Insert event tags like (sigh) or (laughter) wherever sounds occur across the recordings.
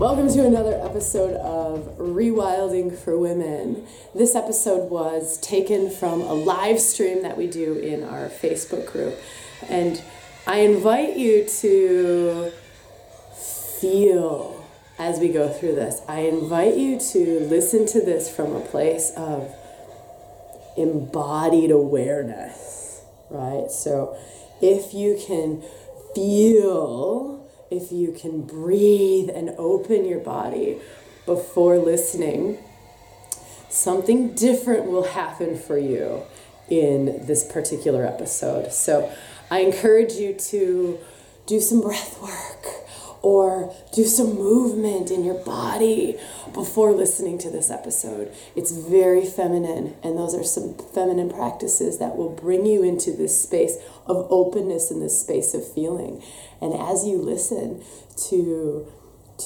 Welcome to another episode of Rewilding for Women. This episode was taken from a live stream that we do in our Facebook group. And I invite you to feel as we go through this. I invite you to listen to this from a place of embodied awareness, right? So if you can feel if you can breathe and open your body before listening, something different will happen for you in this particular episode. So I encourage you to do some breath work or do some movement in your body before listening to this episode. It's very feminine, and those are some feminine practices that will bring you into this space of openness in this space of feeling. And as you listen to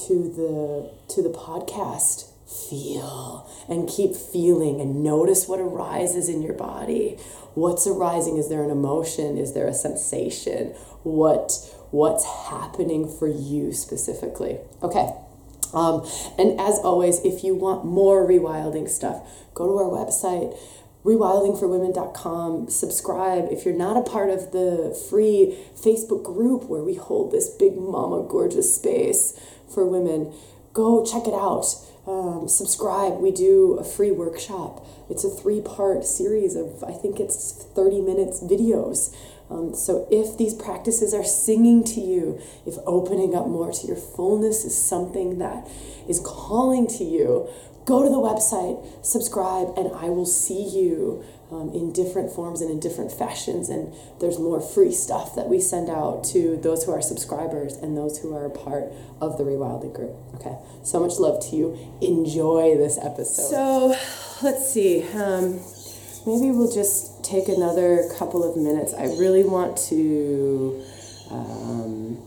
to the to the podcast, feel and keep feeling and notice what arises in your body. What's arising? Is there an emotion? Is there a sensation? What what's happening for you specifically. Okay. Um, and as always, if you want more rewilding stuff, go to our website, rewildingforwomen.com. Subscribe. If you're not a part of the free Facebook group where we hold this big mama gorgeous space for women, go check it out. Um, subscribe. We do a free workshop. It's a three part series of, I think it's 30 minutes videos um, so, if these practices are singing to you, if opening up more to your fullness is something that is calling to you, go to the website, subscribe, and I will see you um, in different forms and in different fashions. And there's more free stuff that we send out to those who are subscribers and those who are a part of the Rewilding group. Okay, so much love to you. Enjoy this episode. So, let's see. Um, maybe we'll just take another couple of minutes. I really want to um,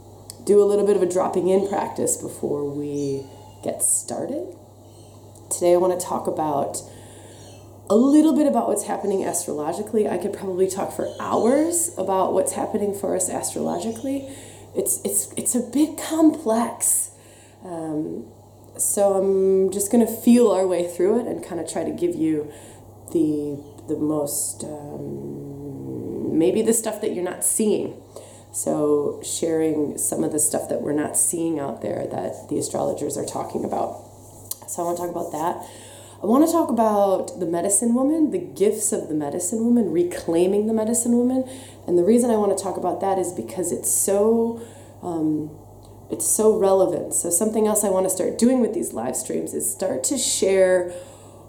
do a little bit of a dropping in practice before we get started. Today, I want to talk about a little bit about what's happening astrologically. I could probably talk for hours about what's happening for us astrologically. It's it's it's a bit complex. Um, so I'm just to feel our way through it and kind of try to give you the the most um, maybe the stuff that you're not seeing so sharing some of the stuff that we're not seeing out there that the astrologers are talking about so i want to talk about that. I want to talk about the medicine woman the gifts of the medicine woman reclaiming the medicine woman. And the reason i want to talk about that is because it's so um, it's so relevant. So something else i want to start doing with these live streams is start to share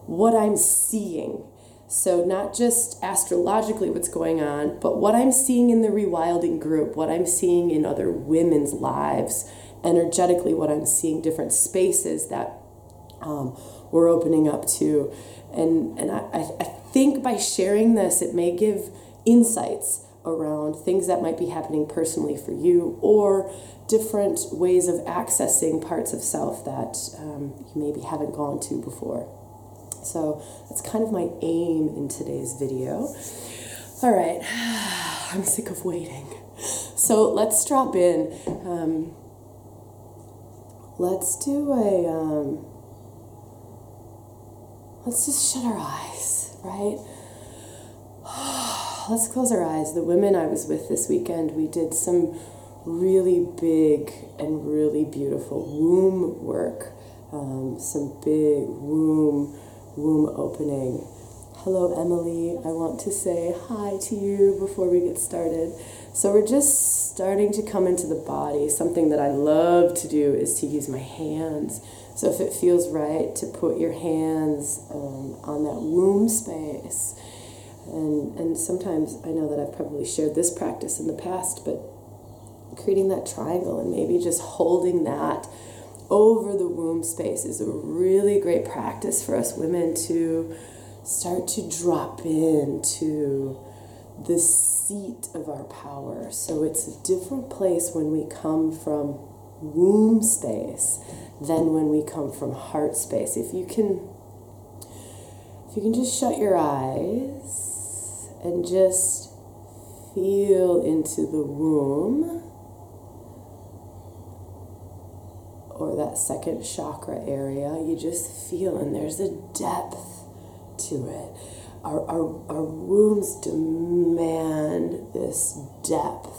what i'm seeing. So, not just astrologically what's going on, but what I'm seeing in the rewilding group, what I'm seeing in other women's lives, energetically, what I'm seeing, different spaces that um, we're opening up to. And, and I, I think by sharing this, it may give insights around things that might be happening personally for you or different ways of accessing parts of self that um, you maybe haven't gone to before. So that's kind of my aim in today's video. All right, (sighs) I'm sick of waiting. So let's drop in. Um, let's do a, um, let's just shut our eyes, right? (sighs) let's close our eyes. The women I was with this weekend, we did some really big and really beautiful womb work, um, some big womb womb opening. Hello, Emily. I want to say hi to you before we get started. So, we're just starting to come into the body. Something that I love to do is to use my hands. So, if it feels right, to put your hands um, on that womb space. And, and sometimes I know that I've probably shared this practice in the past, but creating that triangle and maybe just holding that over the womb space is a really great practice for us women to start to drop into the seat of our power. So it's a different place when we come from womb space than when we come from heart space. If you can if you can just shut your eyes and just feel into the womb or that second chakra area, you just feel, and there's a depth to it. Our, our, our wombs demand this depth.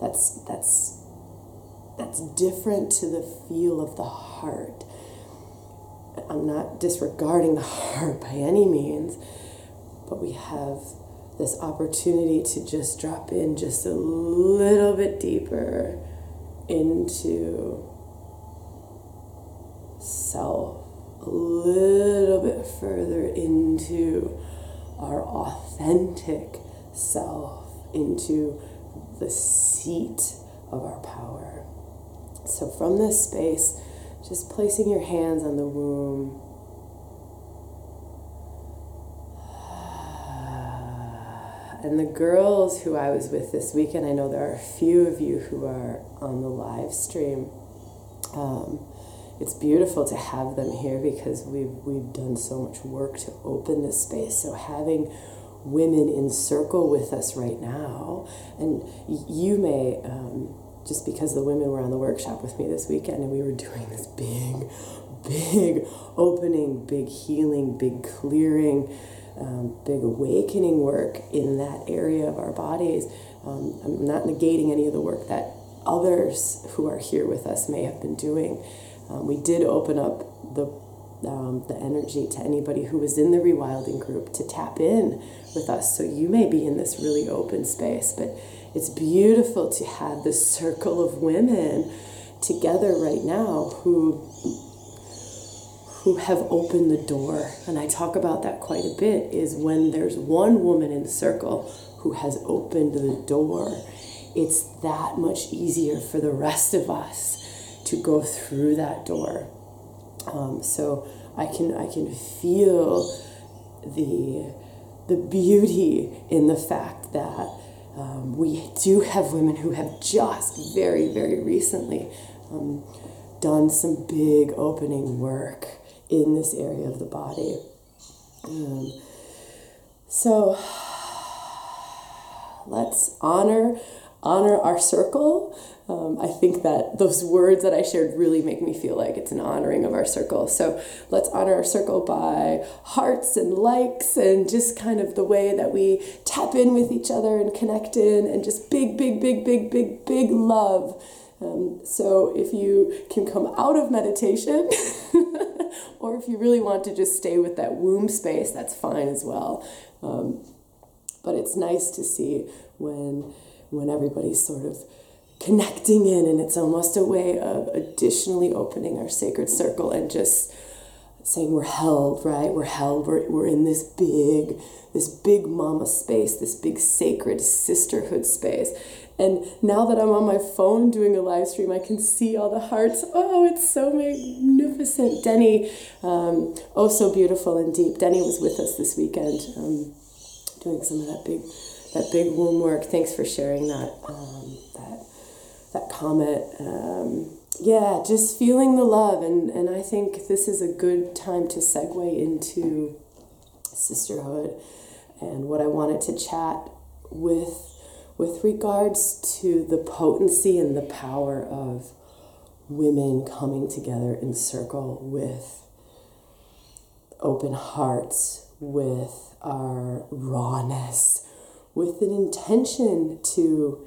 That's, that's, that's different to the feel of the heart. I'm not disregarding the heart by any means, but we have this opportunity to just drop in just a little bit deeper into self, a little bit further into our authentic self, into the seat of our power. So, from this space, just placing your hands on the womb. And the girls who I was with this weekend, I know there are a few of you who are on the live stream. Um, it's beautiful to have them here because we've we've done so much work to open this space. So having women in circle with us right now, and you may. Um, just because the women were on the workshop with me this weekend and we were doing this big, big opening, big healing, big clearing, um, big awakening work in that area of our bodies. Um, I'm not negating any of the work that others who are here with us may have been doing. Um, we did open up the um, the energy to anybody who was in the rewilding group to tap in with us. So you may be in this really open space, but it's beautiful to have this circle of women together right now who who have opened the door and i talk about that quite a bit is when there's one woman in the circle who has opened the door it's that much easier for the rest of us to go through that door. Um, so I can I can feel the the beauty in the fact that um, we do have women who have just very very recently um, done some big opening work in this area of the body. Um, so let's honor honor our circle. Um, I think that those words that I shared really make me feel like it's an honoring of our circle. So let's honor our circle by hearts and likes and just kind of the way that we tap in with each other and connect in and just big, big, big, big, big, big love. Um, so if you can come out of meditation, (laughs) or if you really want to just stay with that womb space, that's fine as well. Um, but it's nice to see when when everybody's sort of connecting in and it's almost a way of additionally opening our sacred circle and just saying we're held right? We're held. We're, we're in this big this big mama space this big sacred sisterhood space. And now that i'm on my phone doing a live stream i can see all the hearts. Oh it's so magnificent. Denny um, oh so beautiful and deep. Denny was with us this weekend um, doing some of that big that big womb work. Thanks for sharing that um, that that comment. Um, yeah, just feeling the love, and and I think this is a good time to segue into sisterhood and what I wanted to chat with with regards to the potency and the power of women coming together in circle with open hearts, with our rawness, with an intention to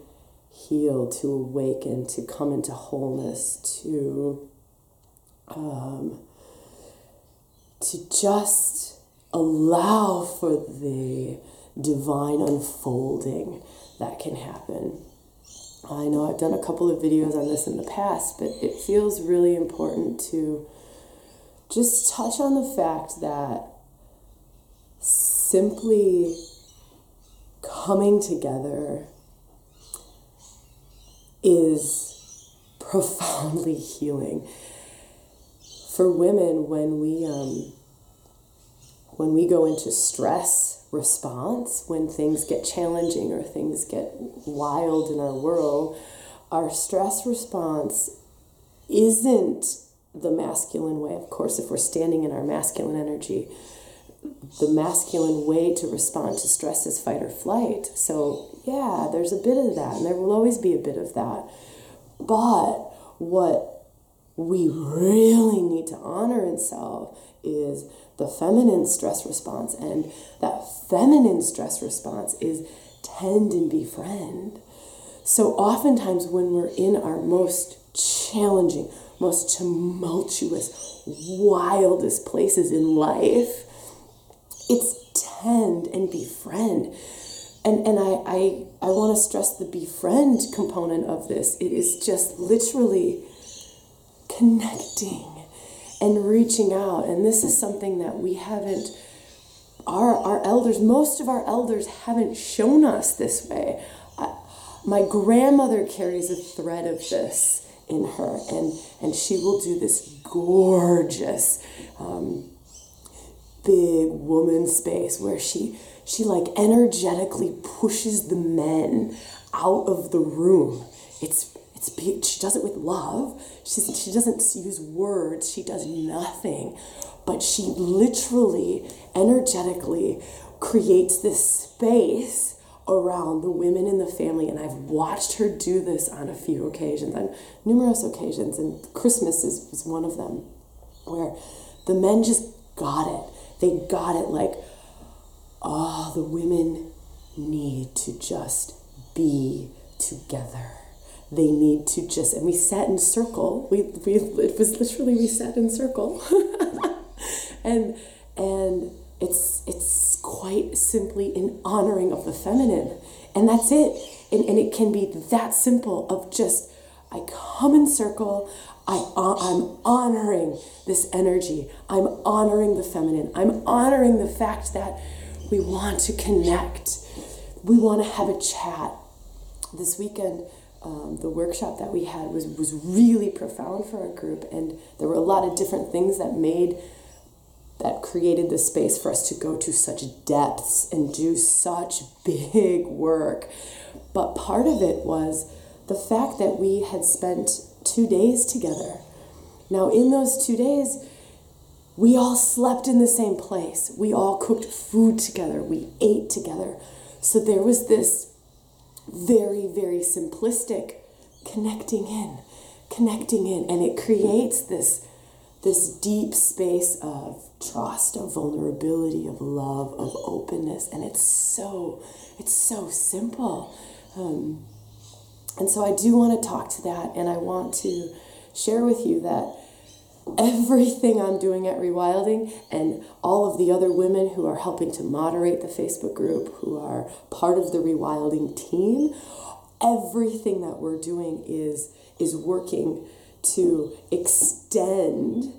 heal, to awaken, to come into wholeness, to um, to just allow for the divine unfolding that can happen. I know I've done a couple of videos on this in the past, but it feels really important to just touch on the fact that simply coming together is profoundly healing. For women, when we um, when we go into stress response, when things get challenging or things get wild in our world, our stress response isn't the masculine way. Of course, if we're standing in our masculine energy, the masculine way to respond to stress is fight or flight. So, yeah, there's a bit of that, and there will always be a bit of that. But what we really need to honor in self is the feminine stress response. And that feminine stress response is tend and befriend. So oftentimes when we're in our most challenging, most tumultuous, wildest places in life, it's tend and befriend. And, and I, I, I want to stress the befriend component of this. It is just literally connecting and reaching out. And this is something that we haven't, our, our elders, most of our elders haven't shown us this way. I, my grandmother carries a thread of this in her, and, and she will do this gorgeous, um, big woman space where she she like energetically pushes the men out of the room. It's it's she does it with love. She she doesn't use words. She does nothing, but she literally, energetically, creates this space around the women in the family. And I've watched her do this on a few occasions, on numerous occasions, and Christmas is, is one of them, where the men just got it. They got it like, oh, the women need to just be together. They need to just and we sat in circle. We, we it was literally we sat in circle. (laughs) And and it's it's quite simply in honoring of the feminine. And that's it. And, and it can be that simple of just i come in circle I, i'm honoring this energy. I'm honoring the feminine. I'm honoring the fact that we want to connect. We want to have a chat. This weekend um, the workshop that we had was, was really profound for our group and there were a lot of different things that made that created the space for us to go to such depths and do such big work. But part of it was the fact that we had spent two days together now in those two days we all slept in the same place we all cooked food together we ate together so there was this very, very simplistic connecting in, connecting in. And it creates this, this deep space of trust, of vulnerability, of love, of openness. And it's so, it's so simple. Um, and so I do want to talk to that, and I want to share with you that everything I'm doing at Rewilding and all of the other women who are helping to moderate the Facebook group, who are part of the Rewilding team, everything that we're doing is is working to extend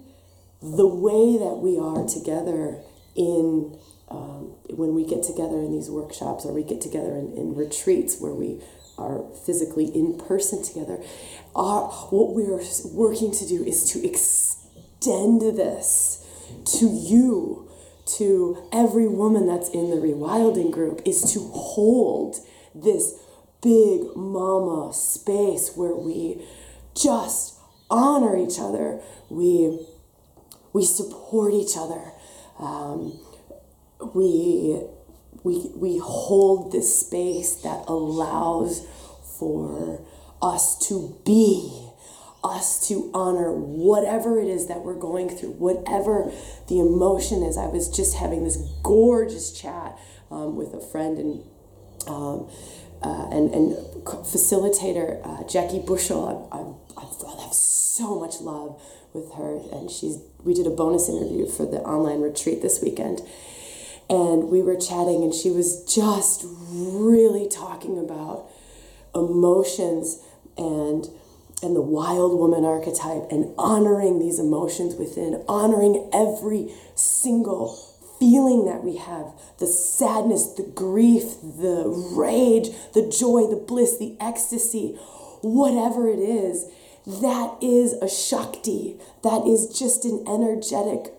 the way that we are together in um, when we get together in these workshops or we get together in, in retreats where we are physically in person together. Our, what we're working to do is to extend this to you, to every woman that's in the rewilding group, is to hold this big mama space where we just honor each other. We we support each other. Um, we we we hold this space that allows for us to be us to honor whatever it is that we're going through, whatever the emotion is. I was just having this gorgeous chat um, with a friend and um, uh, and, and facilitator uh, Jackie Bushel. I, I, I have so much love with her, and she's. We did a bonus interview for the online retreat this weekend, and we were chatting, and she was just really talking about emotions and and the wild woman archetype and honoring these emotions within, honoring every single feeling that we have the sadness, the grief, the rage, the joy, the bliss, the ecstasy, whatever it is. That is a Shakti. That is just an energetic.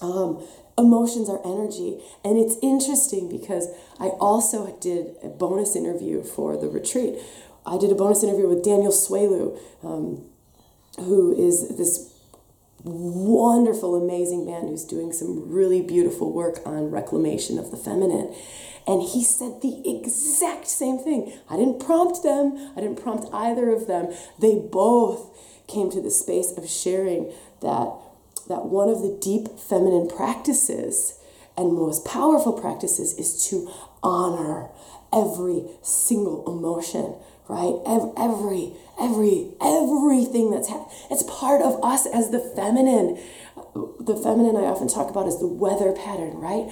Um, emotions are energy. And it's interesting because I also did a bonus interview for the retreat I did a bonus interview with Daniel Swelu, um, who is this wonderful, amazing man who's doing some really beautiful work on reclamation of the feminine. And he said the exact same thing. I didn't prompt them, I didn't prompt either of them. They both came to the space of sharing that that one of the deep feminine practices and most powerful practices is to honor every single emotion right? Every every everything that's ha- it's part of us as the feminine. The feminine i often talk about is the weather pattern right?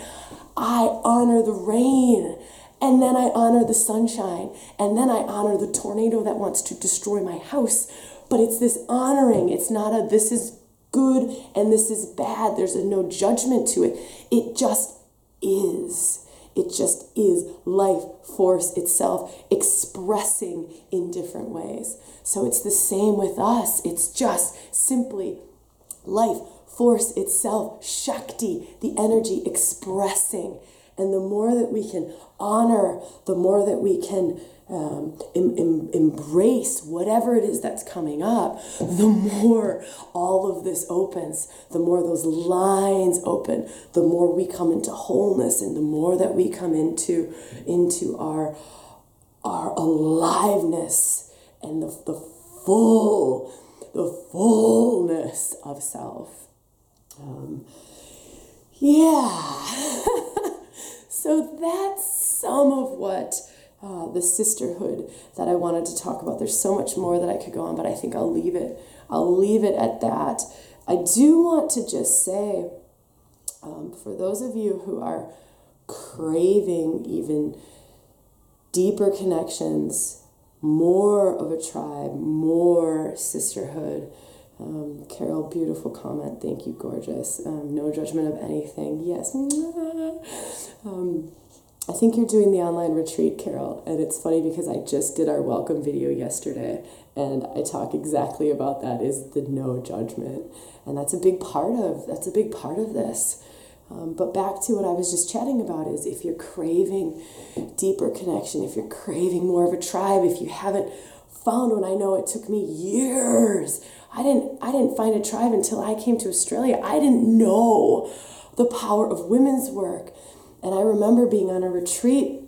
I honor the rain and then i honor the sunshine and then i honor the tornado that wants to destroy my house. But it's this honoring. It's not a this is good and this is bad there's a no judgment to it it just is it just is life force itself expressing in different ways. So it's the same with us. It's just simply life force itself, Shakti, the energy expressing. And the more that we can honor, the more that we can um, em- em- embrace whatever it is that's coming up, the more all of this opens, the more those lines open, the more we come into wholeness, and the more that we come into into our our aliveness and the, the full the fullness of self. Um, yeah. (laughs) so that's some of what uh, the sisterhood that I wanted to talk about. There's so much more that I could go on, but I think I'll leave it. I'll leave it at that. I do want to just say, um, for those of you who are craving even deeper connections, more of a tribe, more sisterhood. Um, Carol, beautiful comment. Thank you, gorgeous. Um, no judgment of anything. Yes. Um, I think you're doing the online retreat, Carol, and it's funny because I just did our welcome video yesterday, and I talk exactly about that is the no judgment, and that's a big part of that's a big part of this. Um, but back to what I was just chatting about is if you're craving deeper connection, if you're craving more of a tribe, if you haven't found one, I know it took me years. I didn't I didn't find a tribe until I came to Australia. I didn't know the power of women's work and I remember being on a retreat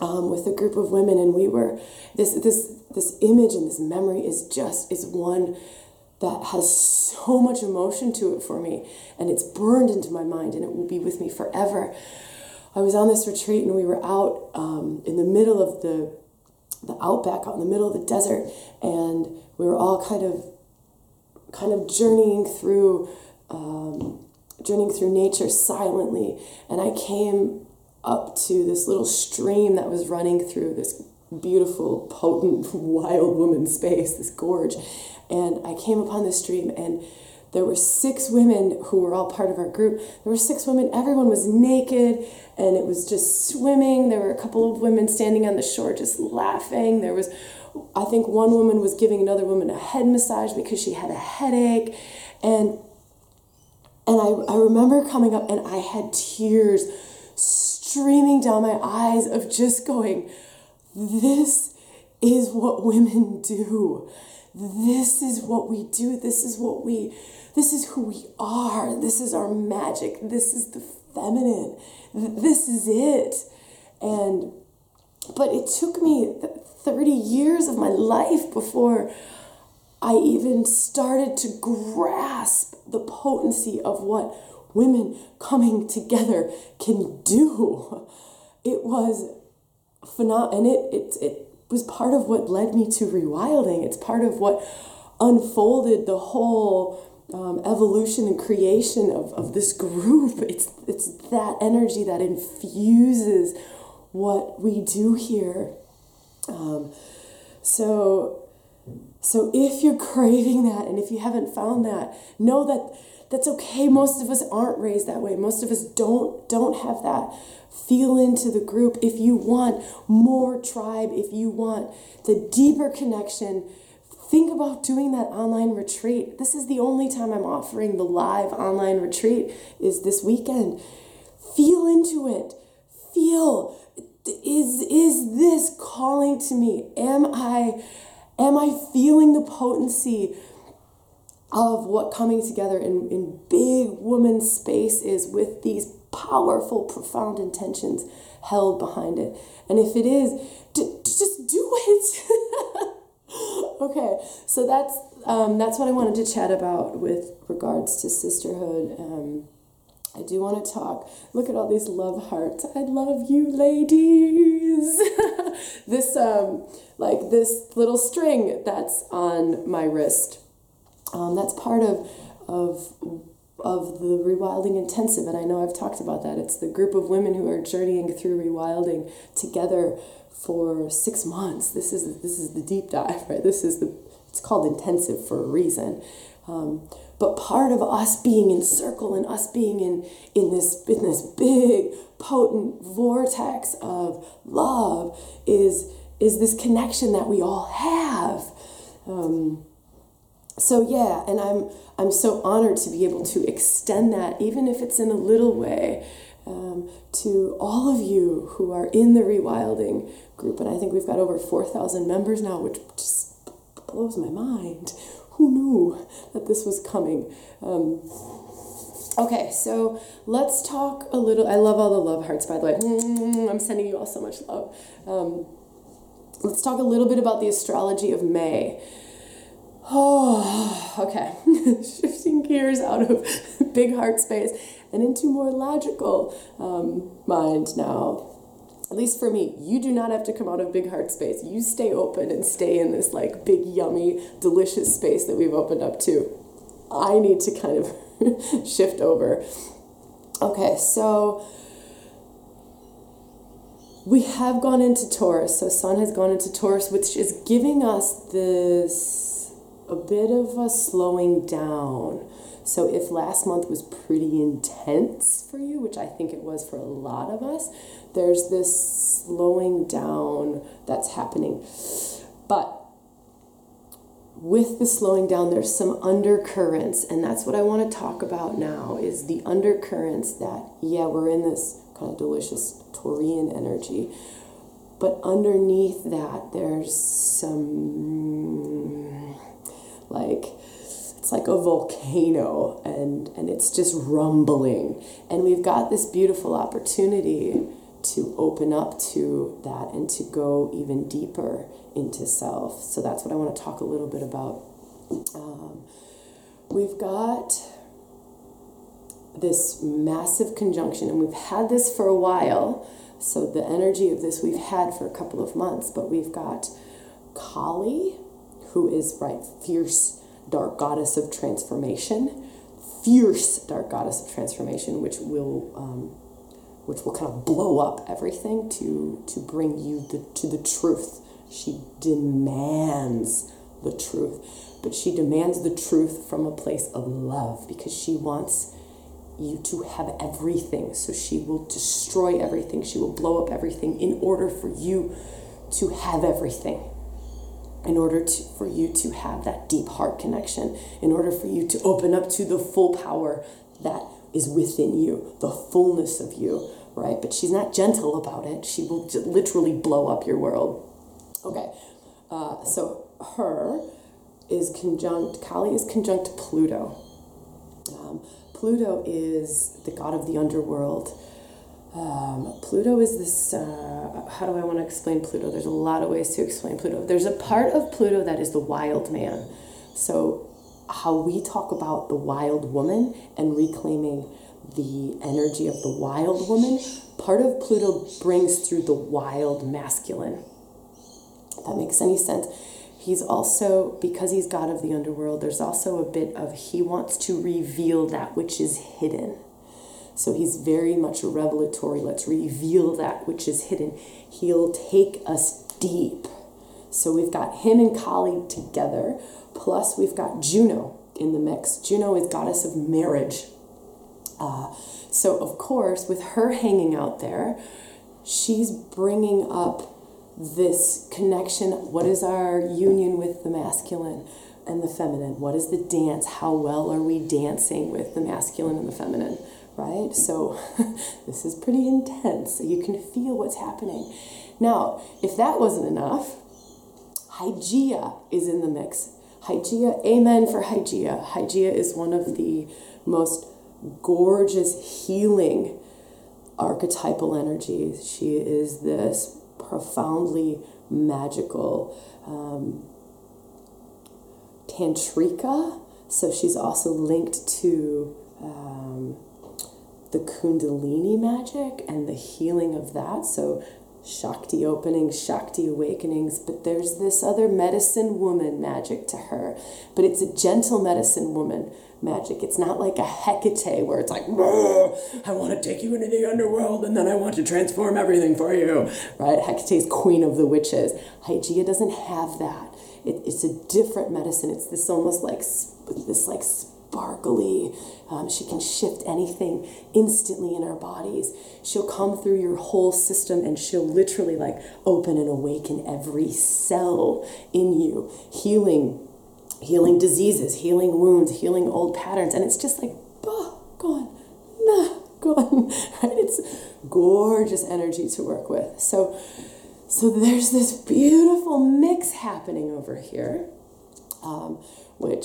um, with a group of women, and we were this this this image and this memory is just is one that has so much emotion to it for me, and it's burned into my mind, and it will be with me forever. I was on this retreat, and we were out um, in the middle of the the outback, out in the middle of the desert, and we were all kind of kind of journeying through. Um, journeying through nature silently, and I came up to this little stream that was running through this beautiful, potent, (laughs) wild woman space, this gorge. And I came upon this stream, and there were six women who were all part of our group. There were six women, everyone was naked, and it was just swimming. There were a couple of women standing on the shore just laughing. There was, I think, one woman was giving another woman a head massage because she had a headache. And and I, I remember coming up and I had tears streaming down my eyes of just going, This is what women do. This is what we do. This is what we, this is who we are. This is our magic. This is the feminine. This is it. And, but it took me 30 years of my life before I even started to grasp the potency of what women coming together can do. It was phenomenal, and it, it, it was part of what led me to rewilding. It's part of what unfolded the whole um, evolution and creation of, of this group. It's, it's that energy that infuses what we do here. Um, so so if you're craving that and if you haven't found that, know that that's okay. Most of us aren't raised that way. Most of us don't don't have that. Feel into the group if you want more tribe, if you want the deeper connection. Think about doing that online retreat. This is the only time I'm offering the live online retreat is this weekend. Feel into it. Feel is is this calling to me? Am I Am I feeling the potency of what coming together in, in big woman space is with these powerful, profound intentions held behind it? And if it is, d- just do it. (laughs) okay, so that's um, that's what I wanted to chat about with regards to sisterhood. Um, I do want to talk. Look at all these love hearts. I love you, ladies. (laughs) this um, like this little string that's on my wrist. Um, that's part of of of the rewilding intensive and i know i've talked about that. It's the group of women who are journeying through rewilding together for six months. This is this is the deep dive right? This is the it's called intensive for a reason. Um, but part of us being in circle and us being in in this in this big potent vortex of love is is this connection that we all have. Um, so yeah and i'm i'm so honored to be able to extend that even if it's in a little way um, to all of you who are in the rewilding group. And i think we've got over 4000 members now which just blows my mind. Who knew that this was coming? Um, okay so let's talk a little i love all the love hearts by the way. I'm sending you all so much love. Um, let's talk a little bit about the astrology of may Oh, (sighs) okay. (laughs) Shifting gears out of (laughs) big heart space and into more logical um, mind now. At least for me, you do not have to come out of big heart space. You stay open and stay in this like big, yummy, delicious space that we've opened up to. I need to kind of (laughs) shift over. Okay, so we have gone into Taurus. So Sun has gone into Taurus, which is giving us this a bit of a slowing down. So if last month was pretty intense for you, which I think it was for a lot of us, there's this slowing down that's happening. But with the slowing down there's some undercurrents and that's what I want to talk about now is the undercurrents that yeah, we're in this kind of delicious Taurian energy. But underneath that there's some like it's like a volcano and and it's just rumbling. And we've got this beautiful opportunity to open up to that and to go even deeper into self. So that's what i want to talk a little bit about. Um, we've got this massive conjunction and we've had this for a while. So the energy of this we've had for a couple of months but we've got kali who is, right, fierce dark goddess of transformation, fierce dark goddess of transformation, which will um, which will kind of blow up everything to to bring you the, to the truth. She demands the truth, but she demands the truth from a place of love because she wants you to have everything. So she will destroy everything. She will blow up everything in order for you to have everything in order to, for you to have that deep heart connection, in order for you to open up to the full power that is within you, the fullness of you, right? But she's not gentle about it. She will literally blow up your world. Okay, uh, so her is conjunct, Kali is conjunct Pluto. Um, Pluto is the god of the underworld. Um, Pluto is this. Uh, how do I want to explain Pluto? There's a lot of ways to explain Pluto. There's a part of Pluto that is the wild man. So, how we talk about the wild woman and reclaiming the energy of the wild woman, part of Pluto brings through the wild masculine. That makes any sense. He's also, because he's God of the underworld, there's also a bit of he wants to reveal that which is hidden so he's very much revelatory. Let's reveal that which is hidden. He'll take us deep. So we've got him and Kali together, plus we've got Juno in the mix. Juno is goddess of marriage. Uh, so, of course, with her hanging out there, she's bringing up this connection. What is our union with the masculine and the feminine? What is the dance? How well are we dancing with the masculine and the feminine? Right? So (laughs) this is pretty intense. You can feel what's happening. Now, if that wasn't enough, Hygeia is in the mix. Hygeia, amen for Hygeia. Hygeia is one of the most gorgeous healing archetypal energies. She is this profoundly magical, um, tantrika, so she's also linked to um, the Kundalini magic and the healing of that. So Shakti openings, Shakti awakenings, but there's this other medicine woman magic to her. But it's a gentle medicine woman magic. It's not like a Hecate where it's like, I want to take you into the underworld and then I want to transform everything for you, right? Hecate's queen of the witches. Hygeia doesn't have that. It, it's a different medicine. It's this almost like this like sparkly. Um, she can shift anything instantly in our bodies. She'll come through your whole system and she'll literally like open and awaken every cell in you, healing healing diseases, healing wounds, healing old patterns. And it's just like, bah, gone, nah, gone. (laughs) Right? It's gorgeous energy to work with. So, so there's this beautiful mix happening over here, um, which,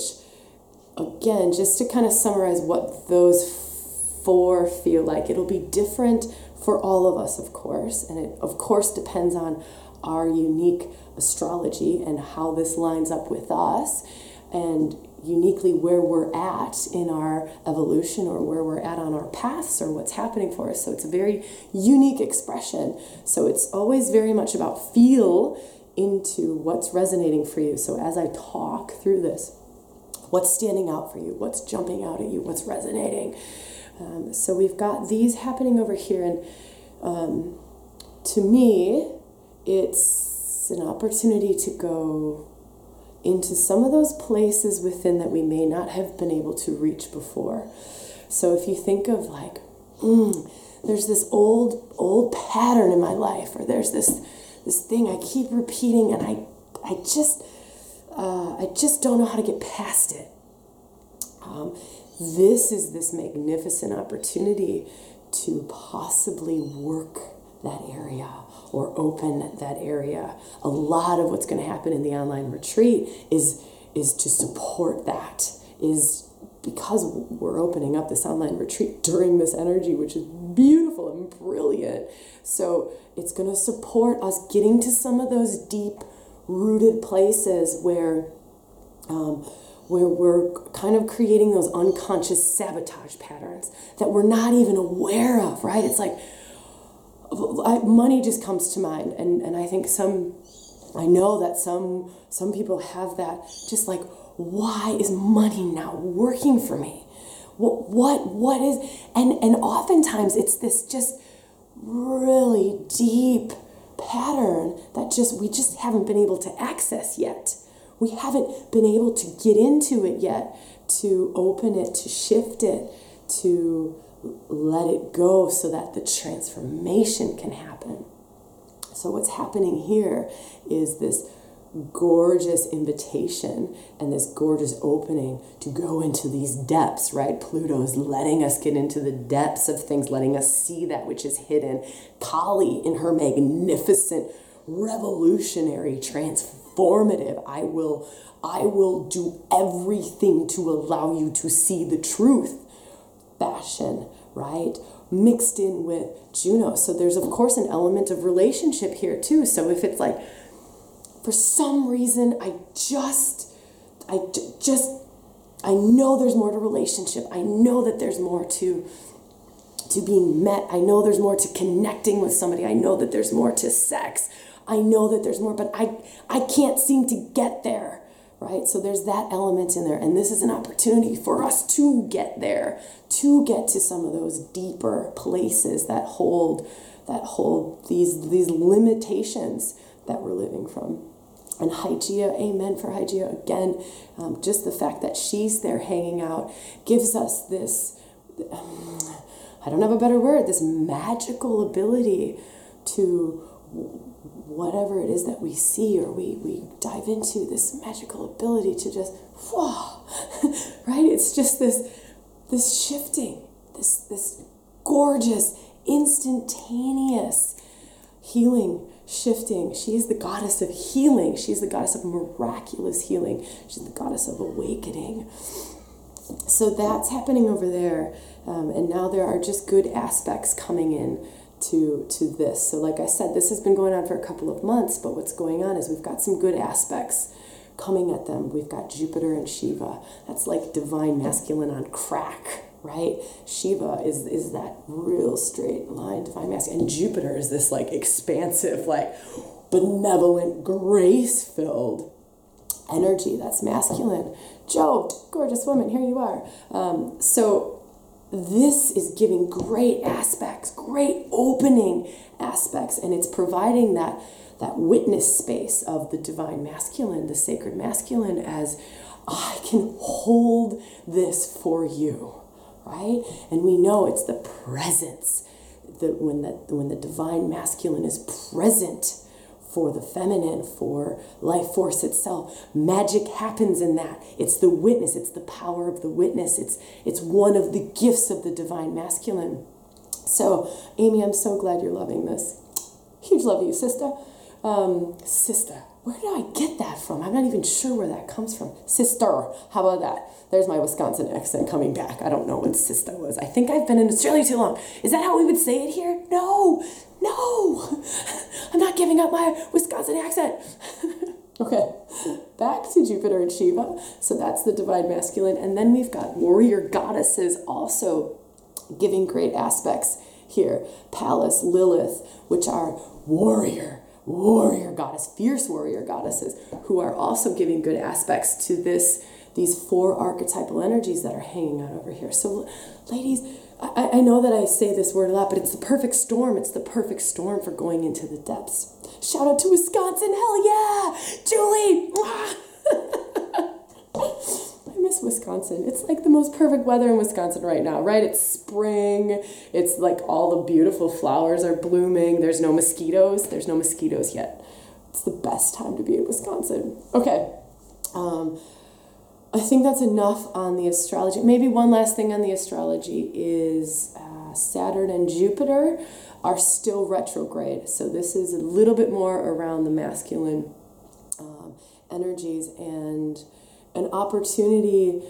again, just to kind of summarize what those four feel like, it'll be different for all of us, of course, and it, of course, depends on our unique astrology and how this lines up with us and uniquely where we're at in our evolution or where we're at on our paths or what's happening for us. So it's a very unique expression. So it's always very much about feel into what's resonating for you. So as I talk through this, what's standing out for you, what's jumping out at you, what's resonating. Um, so we've got these happening over here, and um, to me, it's an opportunity to go into some of those places within that we may not have been able to reach before. So if you think of like, mm, there's this old old pattern in my life, or there's this this thing I keep repeating, and I I just uh, I just don't know how to get past it. Um, this is this magnificent opportunity to possibly work that area or open that area. A lot of what's going to happen in the online retreat is is to support that. Is because we're opening up this online retreat during this energy, which is beautiful and brilliant. So it's going to support us getting to some of those deep rooted places where. Um, where we're kind of creating those unconscious sabotage patterns that we're not even aware of, right? It's like, I, money just comes to mind, and, and I think some, I know that some some people have that. Just like, why is money not working for me? What what what is? And and oftentimes it's this just really deep pattern that just we just haven't been able to access yet. We haven't been able to get into it yet, to open it, to shift it, to let it go so that the transformation can happen. So, what's happening here is this gorgeous invitation and this gorgeous opening to go into these depths, right? Pluto is letting us get into the depths of things, letting us see that which is hidden. Kali, in her magnificent, revolutionary, transformative, I will, I will do everything to allow you to see the truth fashion, right? Mixed in with Juno. So there's, of course, an element of relationship here, too. So if it's like, for some reason, I just, I just, I know there's more to relationship. I know that there's more to to being met. I know there's more to connecting with somebody. I know that there's more to sex. I know that there's more, but I I can't seem to get there right? So there's that element in there. And this is an opportunity for us to get there, to get to some of those deeper places that hold that hold these these limitations that we're living from. And Hygeia, amen for Hygeia. Again, um, just the fact that she's there hanging out gives us this, um, I don't have a better word, this magical ability to whatever it is that we see or we, we dive into this magical ability to just whoa (laughs) right it's just this this shifting this this gorgeous instantaneous healing shifting she's the goddess of healing she's the goddess of miraculous healing she's the goddess of awakening so that's happening over there um, and now there are just good aspects coming in to to this. So like I said, this has been going on for a couple of months, but what's going on is we've got some good aspects coming at them. We've got Jupiter and Shiva. That's like divine masculine on crack, right? Shiva is is that real straight line divine masculine, and Jupiter is this like expansive, like benevolent, grace filled energy that's masculine. Joe, gorgeous woman, here you are. Um, so this is giving great aspects, great opening aspects, and it's providing that that witness space of the divine masculine, the sacred masculine, as I can hold this for you, right? And we know it's the presence that when the when the divine masculine is present for the feminine, for life force itself. Magic happens in that. It's the witness, it's the power of the witness. It's it's one of the gifts of the divine masculine. So, Amy, I'm so glad you're loving this. Huge love to you, sister. Um, sister. Where did I get that from? I'm not even sure where that comes from. Sister. How about that? There's my Wisconsin accent coming back. I don't know what sister was. I think I've been in Australia too long. Is that how we would say it here? No. No. (laughs) I'm not giving up my Wisconsin accent. (laughs) okay. Back to Jupiter and Shiva. So that's the divine masculine. And then we've got warrior goddesses also giving great aspects here. Pallas, Lilith, which are warrior warrior goddess, fierce warrior goddesses, who are also giving good aspects to this these four archetypal energies that are hanging out over here. So, ladies, I, I know that I say this word a lot, but it's the perfect storm. It's the perfect storm for going into the depths. Shout out to Wisconsin. Hell yeah! Julie! (laughs) miss Wisconsin. It's like the most perfect weather in Wisconsin right now, right? It's spring. It's like all the beautiful flowers are blooming. There's no mosquitoes. There's no mosquitoes yet. It's the best time to be in Wisconsin. Okay. Um, I think that's enough on the astrology. Maybe one last thing on the astrology is uh, Saturn and Jupiter are still retrograde. So this is a little bit more around the masculine um, energies and an opportunity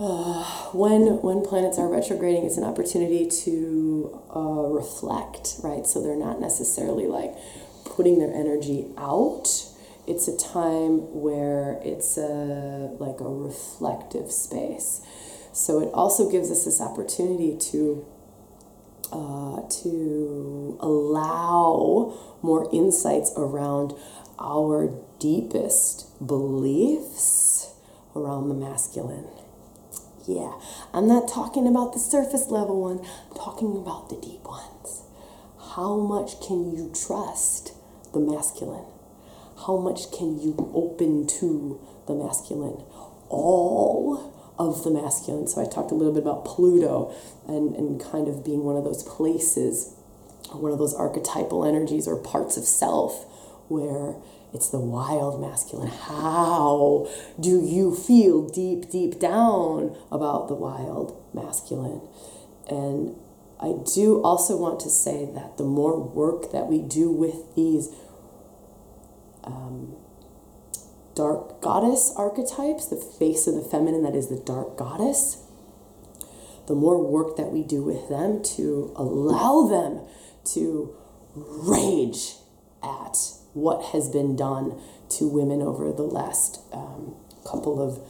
uh, when when planets are retrograding it's an opportunity to uh, reflect right? So they're not necessarily like putting their energy out. It's a time where it's a like a reflective space. So it also gives us this opportunity to uh, to allow more insights around our deepest beliefs around the masculine. Yeah, I'm not talking about the surface level one, I'm talking about the deep ones. How much can you trust the masculine? How much can you open to the masculine? All of the masculine. So I talked a little bit about Pluto and, and kind of being one of those places, one of those archetypal energies or parts of self where it's the wild masculine. How do you feel deep, deep down about the wild masculine? And I do also want to say that the more work that we do with these um, dark goddess archetypes, the face of the feminine that is the dark goddess, the more work that we do with them to allow them to rage at what has been done to women over the last um, couple of,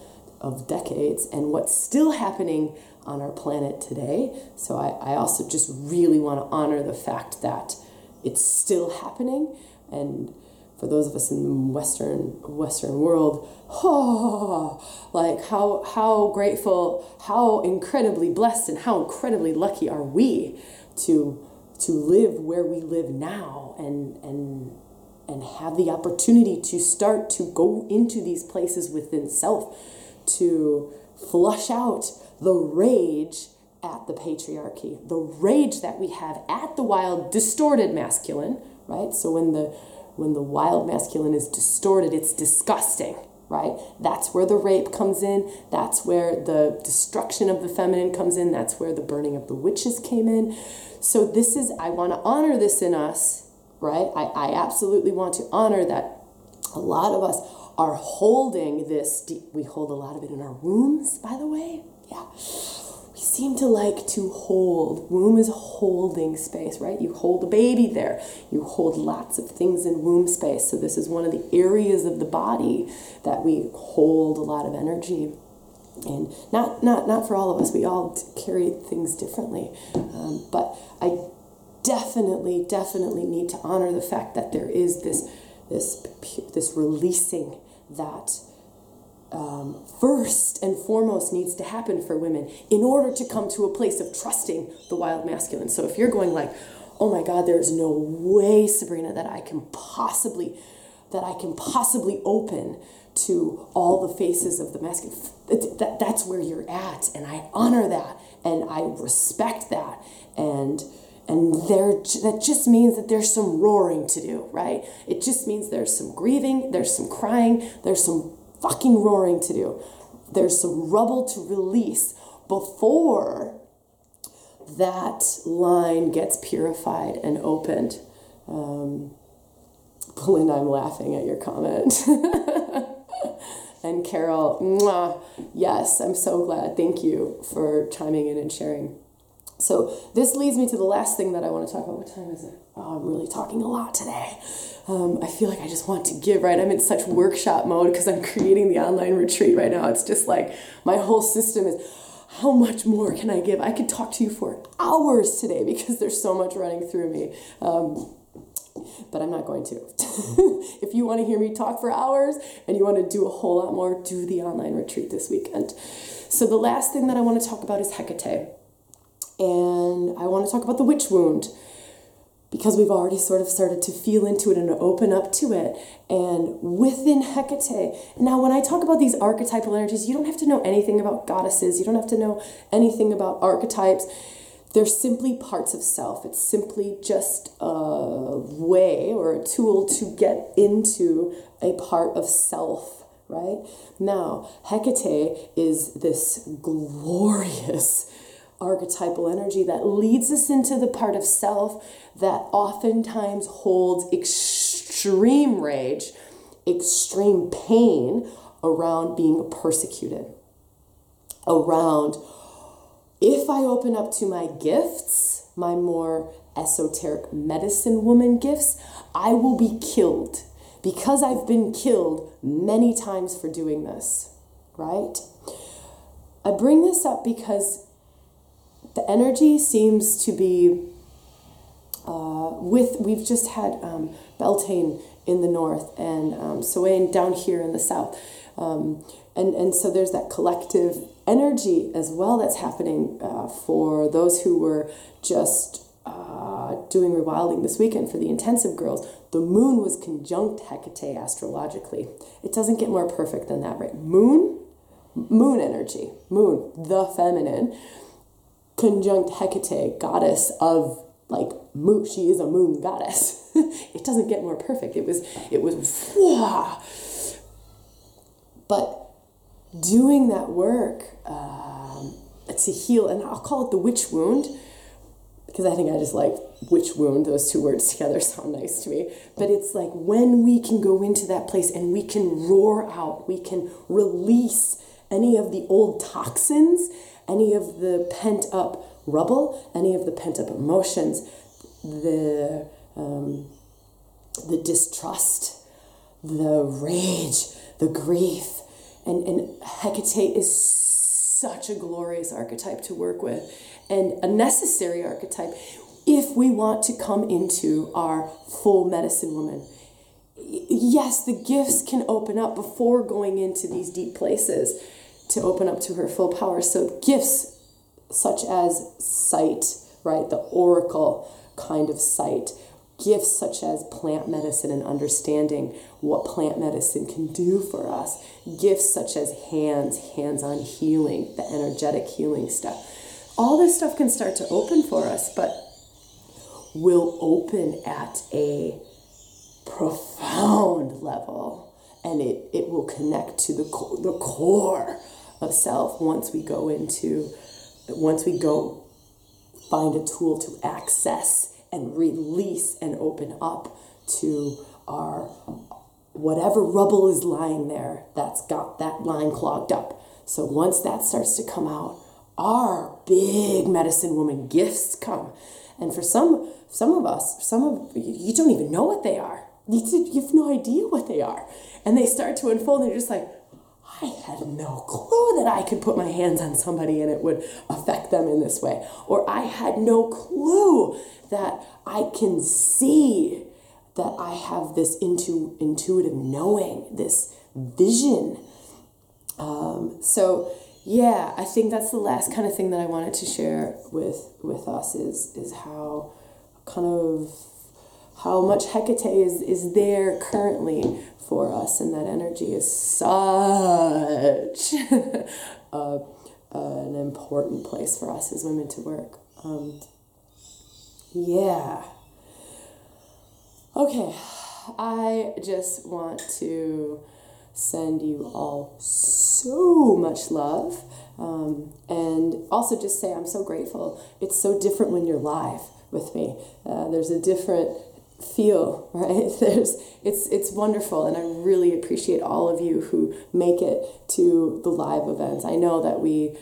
of decades and what's still happening on our planet today. So I, I also just really want to honor the fact that it's still happening and for those of us in the western western world oh (laughs) like how how grateful how incredibly blessed and how incredibly lucky are we to to live where we live now and and and have the opportunity to start to go into these places within self to flush out the rage at the patriarchy, the rage that we have at the wild, distorted masculine, right? So when the when the wild masculine is distorted, it's disgusting, right? That's where the rape comes in. That's where the destruction of the feminine comes in. That's where the burning of the witches came in. So this is I want to honor this in us right? I, I absolutely want to honor that a lot of us are holding this deep, we hold a lot of it in our wombs, by the way. Yeah. We seem to like to hold. Womb is holding space, right? You hold a baby there. You hold lots of things in womb space. So this is one of the areas of the body that we hold a lot of energy. And not not not for all of us. We all carry things differently. Um, but I definitely definitely need to honor the fact that there is this this this releasing that um, first and foremost needs to happen for women in order to come to a place of trusting the wild masculine. So if you're going like, oh my God, there's no way, Sabrina, that I can possibly that I can possibly open to all the faces of the masculine. That, that's where you're at, and I honor that, and I respect that, and and there that just means that there's some roaring to do, right? It just means there's some grieving, there's some crying, there's some fucking roaring to do. There's some rubble to release before that line gets purified and opened. Um, Belinda, I'm laughing at your comment. (laughs) and Carol, mwah, yes, I'm so glad. Thank you for chiming in and sharing. So this leads me to the last thing that I want to talk about. What time is it? Oh, I'm really talking a lot today. Um, I feel like I just want to give, right? I'm in such workshop mode because I'm creating the online retreat right now. It's just like my whole system is how much more can I give? I could talk to you for hours today because there's so much running through me. Um, but I'm not going to. (laughs) if you want to hear me talk for hours and you want to do a whole lot more, do the online retreat this weekend. So, the last thing that I want to talk about is Hecate and I want to talk about the witch wound because we've already sort of started to feel into it and open up to it. And within Hecate, now when I talk about these archetypal energies, you don't have to know anything about goddesses, you don't have to know anything about archetypes. They're simply parts of self. It's simply just a way or a tool to get into a part of self, right? Now, Hecate is this glorious archetypal energy that leads us into the part of self that oftentimes holds extreme rage, extreme pain around being persecuted, around if I open up to my gifts, my more esoteric medicine woman gifts, I will be killed because I've been killed many times for doing this, right? I bring this up because the energy seems to be uh, with we've just had um, Beltane in the north and um, Samhain down here in the south. Um, and and so there's that collective energy as well that's happening uh, for those who were just uh, doing rewilding this weekend for the intensive girls. The moon was conjunct Hecate astrologically. It doesn't get more perfect than that right? Moon? Moon energy. Moon the feminine conjunct Hecate, goddess of like moon. She is a moon goddess. (laughs) it doesn't get more perfect. It was it was. But doing that work um, to heal, and I'll call it the witch wound because I think I just like witch wound. Those two words (laughs) together sound nice to me. But it's like when we can go into that place and we can roar out, we can release any of the old toxins any of the pent up rubble, any of the pent up emotions, the um, the distrust, the rage, the grief, and and Hecate is such a glorious archetype to work with, and a necessary archetype if we want to come into our full medicine woman. Yes, the gifts can open up before going into these deep places to open up to her full power. So gifts such as sight, right, the oracle kind of sight, gifts such as plant medicine and understanding what plant medicine can do for us, gifts such as hands, hands on healing, the energetic healing stuff. All this stuff can start to open for us, but will open at a profound level and it, it will connect to the, co- the core of self once we go into, once we go find a tool to access and release and open up to our whatever rubble is lying there that's got that line clogged up. So once that starts to come out, our big medicine woman gifts come. And for some some of us, some of you don't even know what they are. You, you have no idea what they are. And they start to unfold and you're just like, I had no clue that I could put my hands on somebody and it would affect them in this way. Or I had no clue that I can see that I have this intu- intuitive knowing, this vision. Um, so yeah, I think that's the last kind of thing that I wanted to share with with us is is how kind of how much Hecate is is there currently for us, and that energy is such (laughs) a, an important place for us as women to work. Um, yeah. Okay, I just want to send you all so much love. Um, and also just say I'm so grateful. It's so different when you're live with me. Uh, there's a different feel, (laughs) right? There's it's it's wonderful, and I really appreciate all of you who make it to the live events. I know that we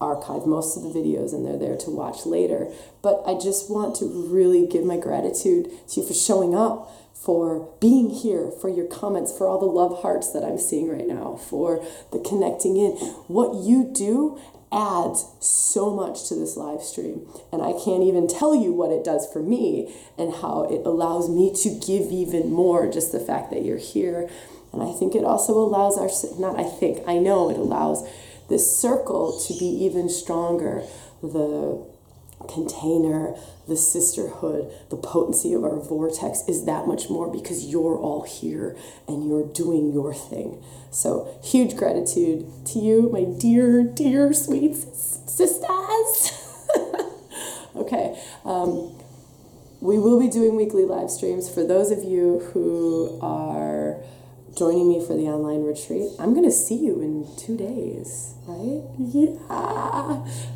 archive most of the videos and they're there to watch later, but I just want to really give my gratitude to you for showing up for being here, for your comments, for all the love hearts that I'm seeing right now, for the connecting in. What you do adds so much to this live stream. And I can't even tell you what it does for me and how it allows me to give even more, just the fact that you're here. And I think it also allows our, not I think, I know it allows this circle to be even stronger. The container, the sisterhood, the potency of our vortex is that much more because you're all here and you're doing your thing. So, huge gratitude to you, my dear, dear, sweet sisters. (laughs) okay. Um, we will be doing weekly live streams for those of you who are joining me for the online retreat. I'm going to see you in two days, right? Yeah.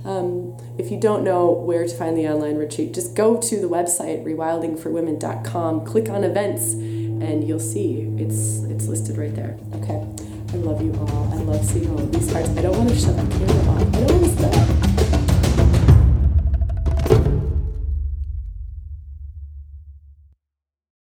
Um, if you don't know where to find the online retreat, just go to the website rewildingforwomen.com, click on events, and you'll see it's it's listed right there. Okay. I love you all. I love seeing all of these hearts. I don't want to shut up